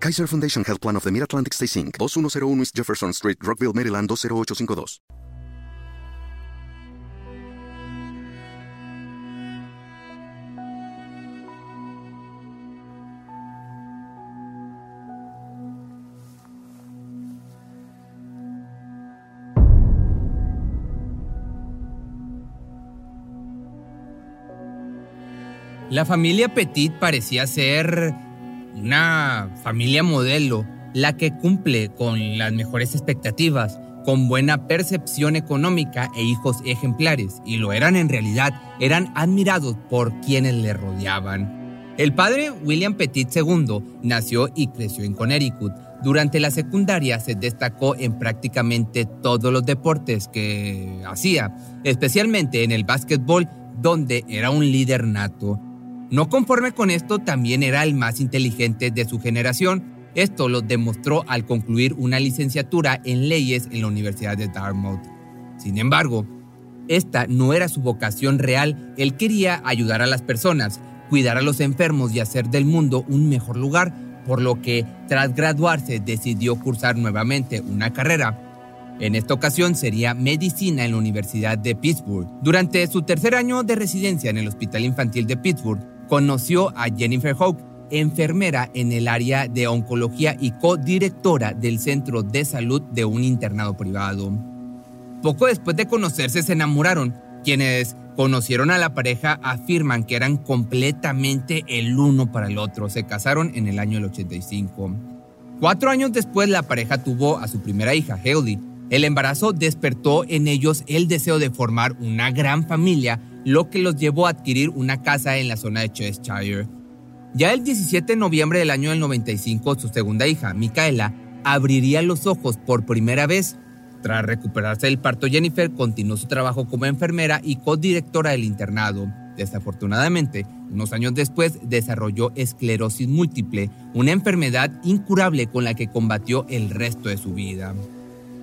Kaiser Foundation Health Plan of the Mid-Atlantic Stay Inc., 2101 East Jefferson Street, Rockville, Maryland 20852. La familia Petit parecía ser una familia modelo, la que cumple con las mejores expectativas, con buena percepción económica e hijos ejemplares, y lo eran en realidad, eran admirados por quienes le rodeaban. El padre William Petit II nació y creció en Connecticut. Durante la secundaria se destacó en prácticamente todos los deportes que hacía, especialmente en el básquetbol, donde era un líder nato. No conforme con esto, también era el más inteligente de su generación. Esto lo demostró al concluir una licenciatura en leyes en la Universidad de Dartmouth. Sin embargo, esta no era su vocación real. Él quería ayudar a las personas, cuidar a los enfermos y hacer del mundo un mejor lugar, por lo que tras graduarse decidió cursar nuevamente una carrera en esta ocasión sería medicina en la Universidad de Pittsburgh. Durante su tercer año de residencia en el Hospital Infantil de Pittsburgh, conoció a Jennifer Hawk, enfermera en el área de oncología y codirectora del centro de salud de un internado privado. Poco después de conocerse se enamoraron. Quienes conocieron a la pareja afirman que eran completamente el uno para el otro. Se casaron en el año 85. Cuatro años después la pareja tuvo a su primera hija, Haley. El embarazo despertó en ellos el deseo de formar una gran familia lo que los llevó a adquirir una casa en la zona de Cheshire. Ya el 17 de noviembre del año del 95, su segunda hija, Micaela, abriría los ojos por primera vez. Tras recuperarse del parto, Jennifer continuó su trabajo como enfermera y codirectora del internado. Desafortunadamente, unos años después desarrolló esclerosis múltiple, una enfermedad incurable con la que combatió el resto de su vida.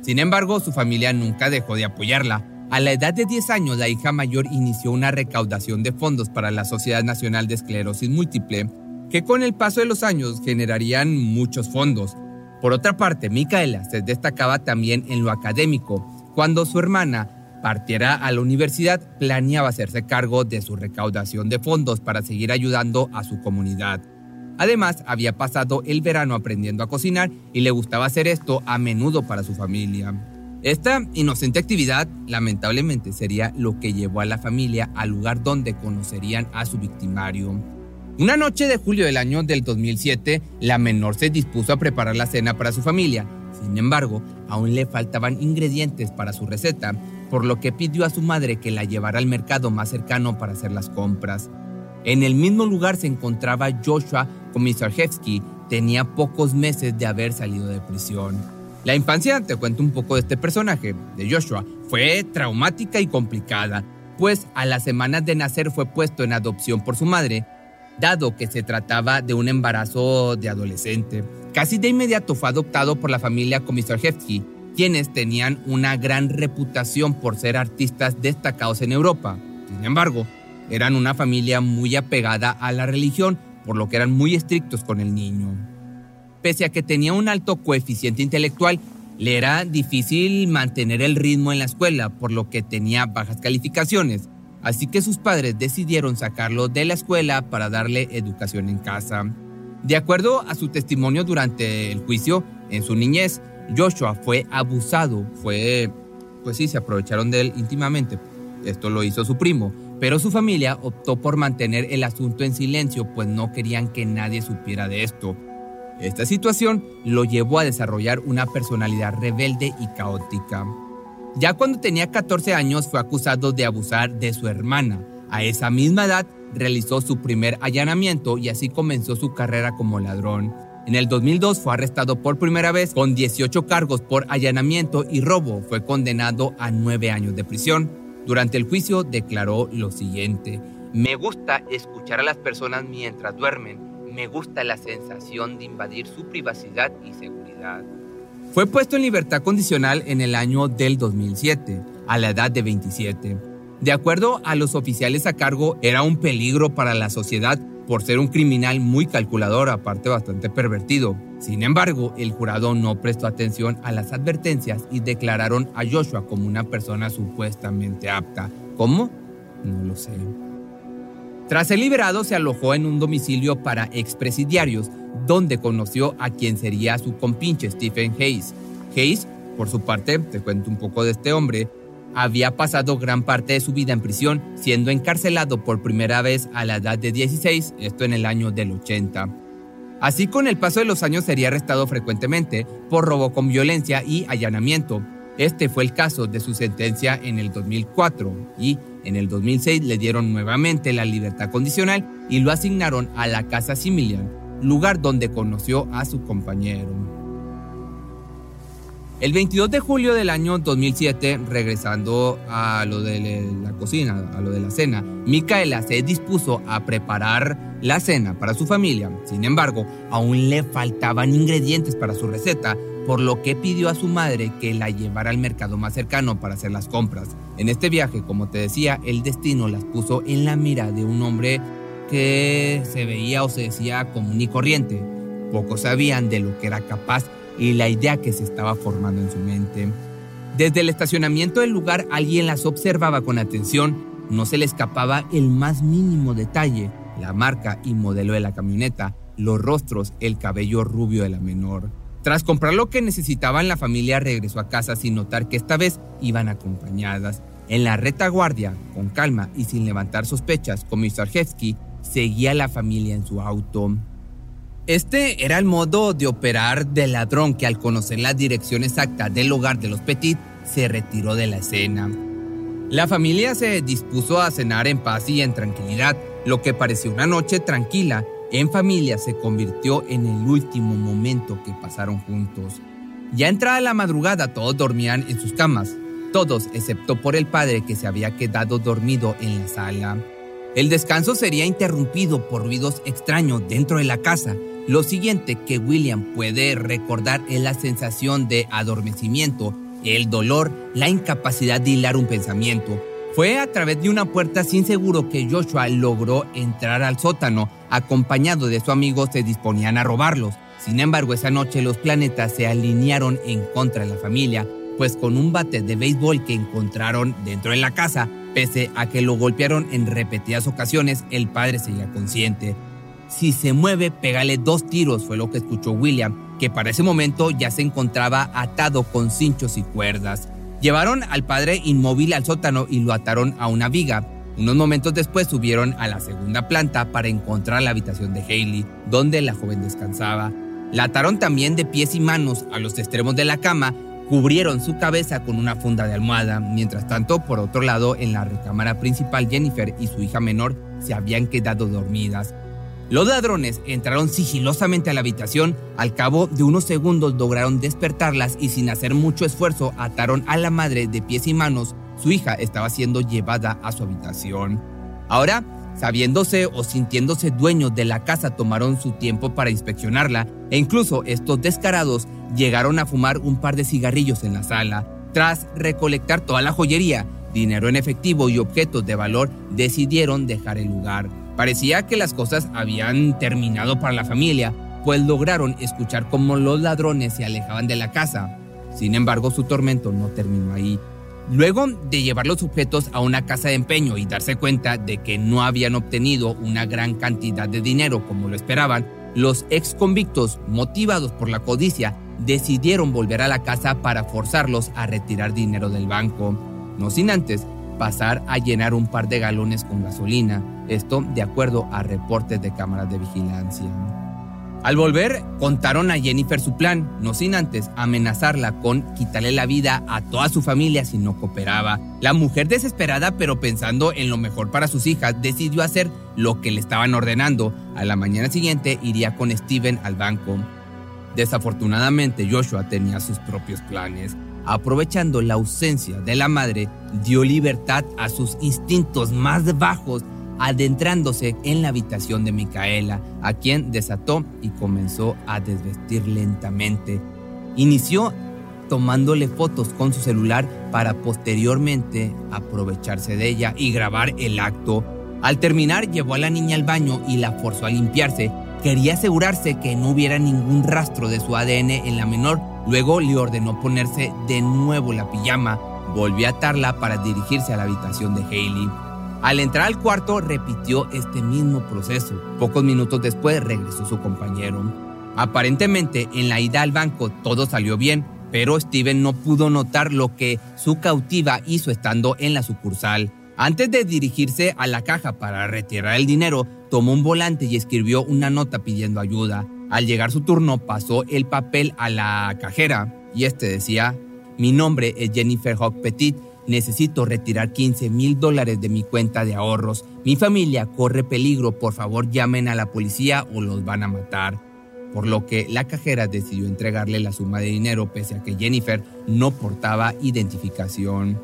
Sin embargo, su familia nunca dejó de apoyarla. A la edad de 10 años, la hija mayor inició una recaudación de fondos para la Sociedad Nacional de Esclerosis Múltiple, que con el paso de los años generarían muchos fondos. Por otra parte, Micaela se destacaba también en lo académico. Cuando su hermana partiera a la universidad, planeaba hacerse cargo de su recaudación de fondos para seguir ayudando a su comunidad. Además, había pasado el verano aprendiendo a cocinar y le gustaba hacer esto a menudo para su familia. Esta inocente actividad, lamentablemente, sería lo que llevó a la familia al lugar donde conocerían a su victimario. Una noche de julio del año del 2007, la menor se dispuso a preparar la cena para su familia. Sin embargo, aún le faltaban ingredientes para su receta, por lo que pidió a su madre que la llevara al mercado más cercano para hacer las compras. En el mismo lugar se encontraba Joshua Komisarjevsky, tenía pocos meses de haber salido de prisión. La infancia, te cuento un poco de este personaje, de Joshua, fue traumática y complicada, pues a las semanas de nacer fue puesto en adopción por su madre, dado que se trataba de un embarazo de adolescente. Casi de inmediato fue adoptado por la familia Komisarjevsky, quienes tenían una gran reputación por ser artistas destacados en Europa. Sin embargo, eran una familia muy apegada a la religión, por lo que eran muy estrictos con el niño pese a que tenía un alto coeficiente intelectual, le era difícil mantener el ritmo en la escuela, por lo que tenía bajas calificaciones. Así que sus padres decidieron sacarlo de la escuela para darle educación en casa. De acuerdo a su testimonio durante el juicio, en su niñez, Joshua fue abusado, fue, pues sí, se aprovecharon de él íntimamente. Esto lo hizo su primo, pero su familia optó por mantener el asunto en silencio, pues no querían que nadie supiera de esto. Esta situación lo llevó a desarrollar una personalidad rebelde y caótica. Ya cuando tenía 14 años fue acusado de abusar de su hermana. A esa misma edad realizó su primer allanamiento y así comenzó su carrera como ladrón. En el 2002 fue arrestado por primera vez con 18 cargos por allanamiento y robo. Fue condenado a nueve años de prisión. Durante el juicio declaró lo siguiente. Me gusta escuchar a las personas mientras duermen. Me gusta la sensación de invadir su privacidad y seguridad. Fue puesto en libertad condicional en el año del 2007, a la edad de 27. De acuerdo a los oficiales a cargo, era un peligro para la sociedad por ser un criminal muy calculador, aparte bastante pervertido. Sin embargo, el jurado no prestó atención a las advertencias y declararon a Joshua como una persona supuestamente apta. ¿Cómo? No lo sé. Tras ser liberado, se alojó en un domicilio para expresidiarios, donde conoció a quien sería su compinche Stephen Hayes. Hayes, por su parte, te cuento un poco de este hombre, había pasado gran parte de su vida en prisión, siendo encarcelado por primera vez a la edad de 16, esto en el año del 80. Así con el paso de los años sería arrestado frecuentemente por robo con violencia y allanamiento. Este fue el caso de su sentencia en el 2004 y en el 2006 le dieron nuevamente la libertad condicional y lo asignaron a la Casa Similian, lugar donde conoció a su compañero. El 22 de julio del año 2007, regresando a lo de la cocina, a lo de la cena, Micaela se dispuso a preparar la cena para su familia. Sin embargo, aún le faltaban ingredientes para su receta, por lo que pidió a su madre que la llevara al mercado más cercano para hacer las compras. En este viaje, como te decía, el destino las puso en la mira de un hombre que se veía o se decía común y corriente. Pocos sabían de lo que era capaz y la idea que se estaba formando en su mente. Desde el estacionamiento del lugar alguien las observaba con atención, no se le escapaba el más mínimo detalle, la marca y modelo de la camioneta, los rostros, el cabello rubio de la menor. Tras comprar lo que necesitaban, la familia regresó a casa sin notar que esta vez iban acompañadas. En la retaguardia, con calma y sin levantar sospechas, como Sarjevsky, seguía la familia en su auto. Este era el modo de operar del ladrón que al conocer la dirección exacta del hogar de los Petit se retiró de la escena. La familia se dispuso a cenar en paz y en tranquilidad. Lo que parecía una noche tranquila en familia se convirtió en el último momento que pasaron juntos. Ya entrada la madrugada todos dormían en sus camas, todos excepto por el padre que se había quedado dormido en la sala. El descanso sería interrumpido por ruidos extraños dentro de la casa lo siguiente que William puede recordar es la sensación de adormecimiento, el dolor, la incapacidad de hilar un pensamiento. Fue a través de una puerta sin seguro que Joshua logró entrar al sótano. Acompañado de su amigo se disponían a robarlos. Sin embargo, esa noche los planetas se alinearon en contra de la familia, pues con un bate de béisbol que encontraron dentro de la casa, pese a que lo golpearon en repetidas ocasiones, el padre seguía consciente. Si se mueve, pégale dos tiros, fue lo que escuchó William, que para ese momento ya se encontraba atado con cinchos y cuerdas. Llevaron al padre inmóvil al sótano y lo ataron a una viga. Unos momentos después subieron a la segunda planta para encontrar la habitación de Haley, donde la joven descansaba. La ataron también de pies y manos a los extremos de la cama, cubrieron su cabeza con una funda de almohada. Mientras tanto, por otro lado, en la recámara principal, Jennifer y su hija menor se habían quedado dormidas. Los ladrones entraron sigilosamente a la habitación, al cabo de unos segundos lograron despertarlas y sin hacer mucho esfuerzo ataron a la madre de pies y manos. Su hija estaba siendo llevada a su habitación. Ahora, sabiéndose o sintiéndose dueños de la casa, tomaron su tiempo para inspeccionarla e incluso estos descarados llegaron a fumar un par de cigarrillos en la sala. Tras recolectar toda la joyería, dinero en efectivo y objetos de valor, decidieron dejar el lugar. Parecía que las cosas habían terminado para la familia, pues lograron escuchar cómo los ladrones se alejaban de la casa. Sin embargo, su tormento no terminó ahí. Luego de llevar los objetos a una casa de empeño y darse cuenta de que no habían obtenido una gran cantidad de dinero como lo esperaban, los ex convictos, motivados por la codicia, decidieron volver a la casa para forzarlos a retirar dinero del banco. No sin antes pasar a llenar un par de galones con gasolina, esto de acuerdo a reportes de cámaras de vigilancia. Al volver, contaron a Jennifer su plan, no sin antes amenazarla con quitarle la vida a toda su familia si no cooperaba. La mujer desesperada, pero pensando en lo mejor para sus hijas, decidió hacer lo que le estaban ordenando. A la mañana siguiente iría con Steven al banco. Desafortunadamente, Joshua tenía sus propios planes. Aprovechando la ausencia de la madre, dio libertad a sus instintos más bajos adentrándose en la habitación de Micaela, a quien desató y comenzó a desvestir lentamente. Inició tomándole fotos con su celular para posteriormente aprovecharse de ella y grabar el acto. Al terminar llevó a la niña al baño y la forzó a limpiarse. Quería asegurarse que no hubiera ningún rastro de su ADN en la menor. Luego le ordenó ponerse de nuevo la pijama. Volvió a atarla para dirigirse a la habitación de Haley. Al entrar al cuarto repitió este mismo proceso. Pocos minutos después regresó su compañero. Aparentemente en la ida al banco todo salió bien, pero Steven no pudo notar lo que su cautiva hizo estando en la sucursal. Antes de dirigirse a la caja para retirar el dinero, tomó un volante y escribió una nota pidiendo ayuda. Al llegar su turno, pasó el papel a la cajera y este decía: Mi nombre es Jennifer Hawk Petit Necesito retirar 15 mil dólares de mi cuenta de ahorros. Mi familia corre peligro. Por favor, llamen a la policía o los van a matar. Por lo que la cajera decidió entregarle la suma de dinero pese a que Jennifer no portaba identificación.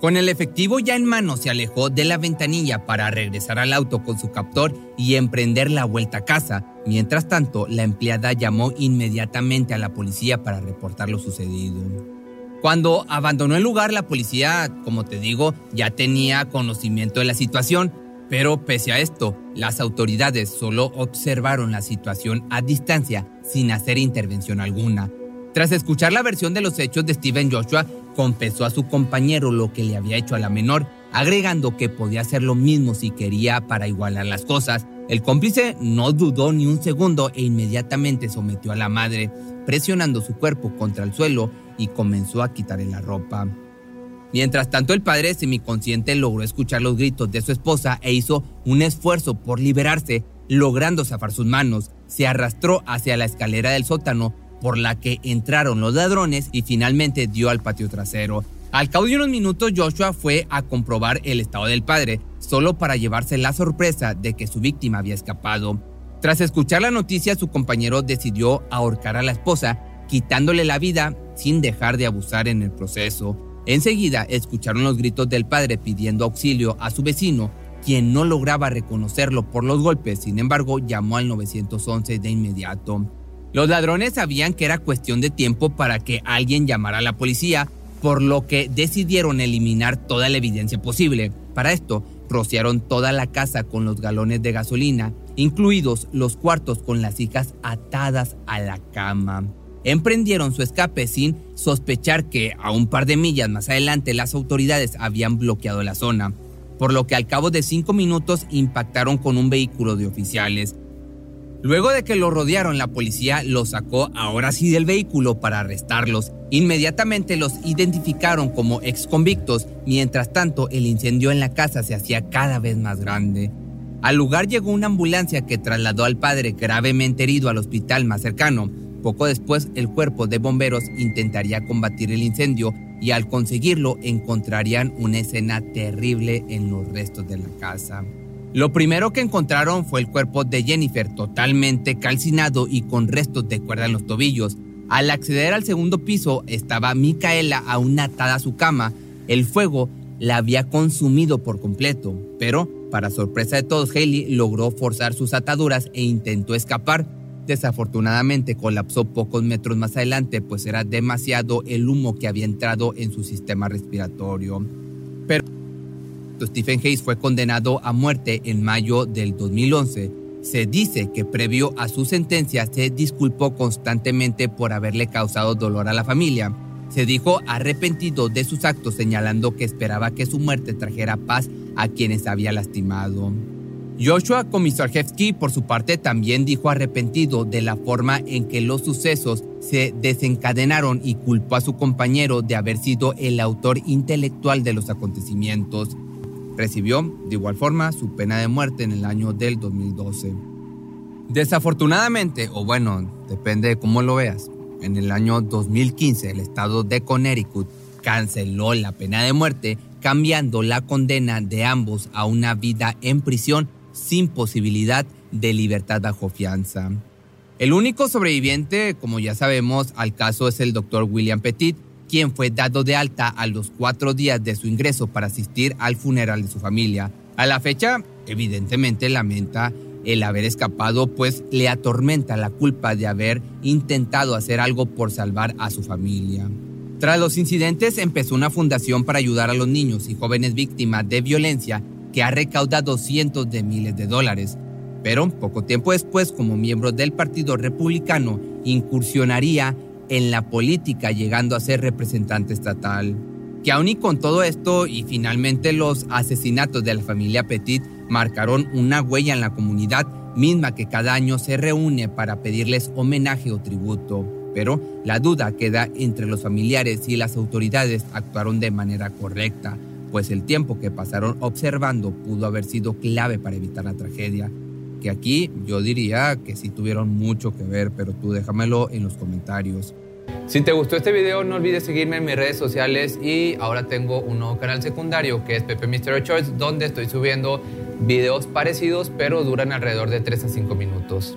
Con el efectivo ya en mano se alejó de la ventanilla para regresar al auto con su captor y emprender la vuelta a casa. Mientras tanto, la empleada llamó inmediatamente a la policía para reportar lo sucedido. Cuando abandonó el lugar, la policía, como te digo, ya tenía conocimiento de la situación, pero pese a esto, las autoridades solo observaron la situación a distancia sin hacer intervención alguna. Tras escuchar la versión de los hechos de Steven Joshua, confesó a su compañero lo que le había hecho a la menor, agregando que podía hacer lo mismo si quería para igualar las cosas. El cómplice no dudó ni un segundo e inmediatamente sometió a la madre, presionando su cuerpo contra el suelo y comenzó a quitarle la ropa. Mientras tanto, el padre semiconsciente logró escuchar los gritos de su esposa e hizo un esfuerzo por liberarse, logrando zafar sus manos. Se arrastró hacia la escalera del sótano por la que entraron los ladrones y finalmente dio al patio trasero. Al cabo de unos minutos, Joshua fue a comprobar el estado del padre, solo para llevarse la sorpresa de que su víctima había escapado. Tras escuchar la noticia, su compañero decidió ahorcar a la esposa, quitándole la vida sin dejar de abusar en el proceso. Enseguida escucharon los gritos del padre pidiendo auxilio a su vecino, quien no lograba reconocerlo por los golpes, sin embargo llamó al 911 de inmediato. Los ladrones sabían que era cuestión de tiempo para que alguien llamara a la policía, por lo que decidieron eliminar toda la evidencia posible. Para esto, rociaron toda la casa con los galones de gasolina, incluidos los cuartos con las hijas atadas a la cama emprendieron su escape sin sospechar que a un par de millas más adelante las autoridades habían bloqueado la zona, por lo que al cabo de cinco minutos impactaron con un vehículo de oficiales. Luego de que lo rodearon, la policía los sacó ahora sí del vehículo para arrestarlos. Inmediatamente los identificaron como ex convictos, mientras tanto el incendio en la casa se hacía cada vez más grande. Al lugar llegó una ambulancia que trasladó al padre gravemente herido al hospital más cercano, poco después, el cuerpo de bomberos intentaría combatir el incendio y al conseguirlo encontrarían una escena terrible en los restos de la casa. Lo primero que encontraron fue el cuerpo de Jennifer totalmente calcinado y con restos de cuerda en los tobillos. Al acceder al segundo piso estaba Micaela aún atada a su cama. El fuego la había consumido por completo, pero para sorpresa de todos, Haley logró forzar sus ataduras e intentó escapar, Desafortunadamente colapsó pocos metros más adelante, pues era demasiado el humo que había entrado en su sistema respiratorio. Pero Stephen Hayes fue condenado a muerte en mayo del 2011. Se dice que previo a su sentencia se disculpó constantemente por haberle causado dolor a la familia. Se dijo arrepentido de sus actos señalando que esperaba que su muerte trajera paz a quienes había lastimado. Joshua Komisarjevsky, por su parte, también dijo arrepentido de la forma en que los sucesos se desencadenaron y culpó a su compañero de haber sido el autor intelectual de los acontecimientos. Recibió, de igual forma, su pena de muerte en el año del 2012. Desafortunadamente, o bueno, depende de cómo lo veas, en el año 2015 el estado de Connecticut canceló la pena de muerte, cambiando la condena de ambos a una vida en prisión sin posibilidad de libertad bajo fianza. El único sobreviviente, como ya sabemos, al caso es el doctor William Petit, quien fue dado de alta a los cuatro días de su ingreso para asistir al funeral de su familia. A la fecha, evidentemente lamenta el haber escapado, pues le atormenta la culpa de haber intentado hacer algo por salvar a su familia. Tras los incidentes empezó una fundación para ayudar a los niños y jóvenes víctimas de violencia que ha recaudado cientos de miles de dólares. Pero poco tiempo después, como miembro del Partido Republicano, incursionaría en la política llegando a ser representante estatal. Que aún y con todo esto y finalmente los asesinatos de la familia Petit marcaron una huella en la comunidad misma que cada año se reúne para pedirles homenaje o tributo pero la duda queda entre los familiares si las autoridades actuaron de manera correcta, pues el tiempo que pasaron observando pudo haber sido clave para evitar la tragedia. Que aquí yo diría que sí tuvieron mucho que ver, pero tú déjamelo en los comentarios. Si te gustó este video, no olvides seguirme en mis redes sociales y ahora tengo un nuevo canal secundario que es Pepe Mystery Church, donde estoy subiendo videos parecidos, pero duran alrededor de 3 a 5 minutos.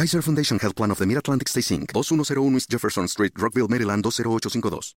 Kaiser Foundation Health Plan of the Mid-Atlantic Stay Inc. 2101 East Jefferson Street, Rockville, Maryland 20852.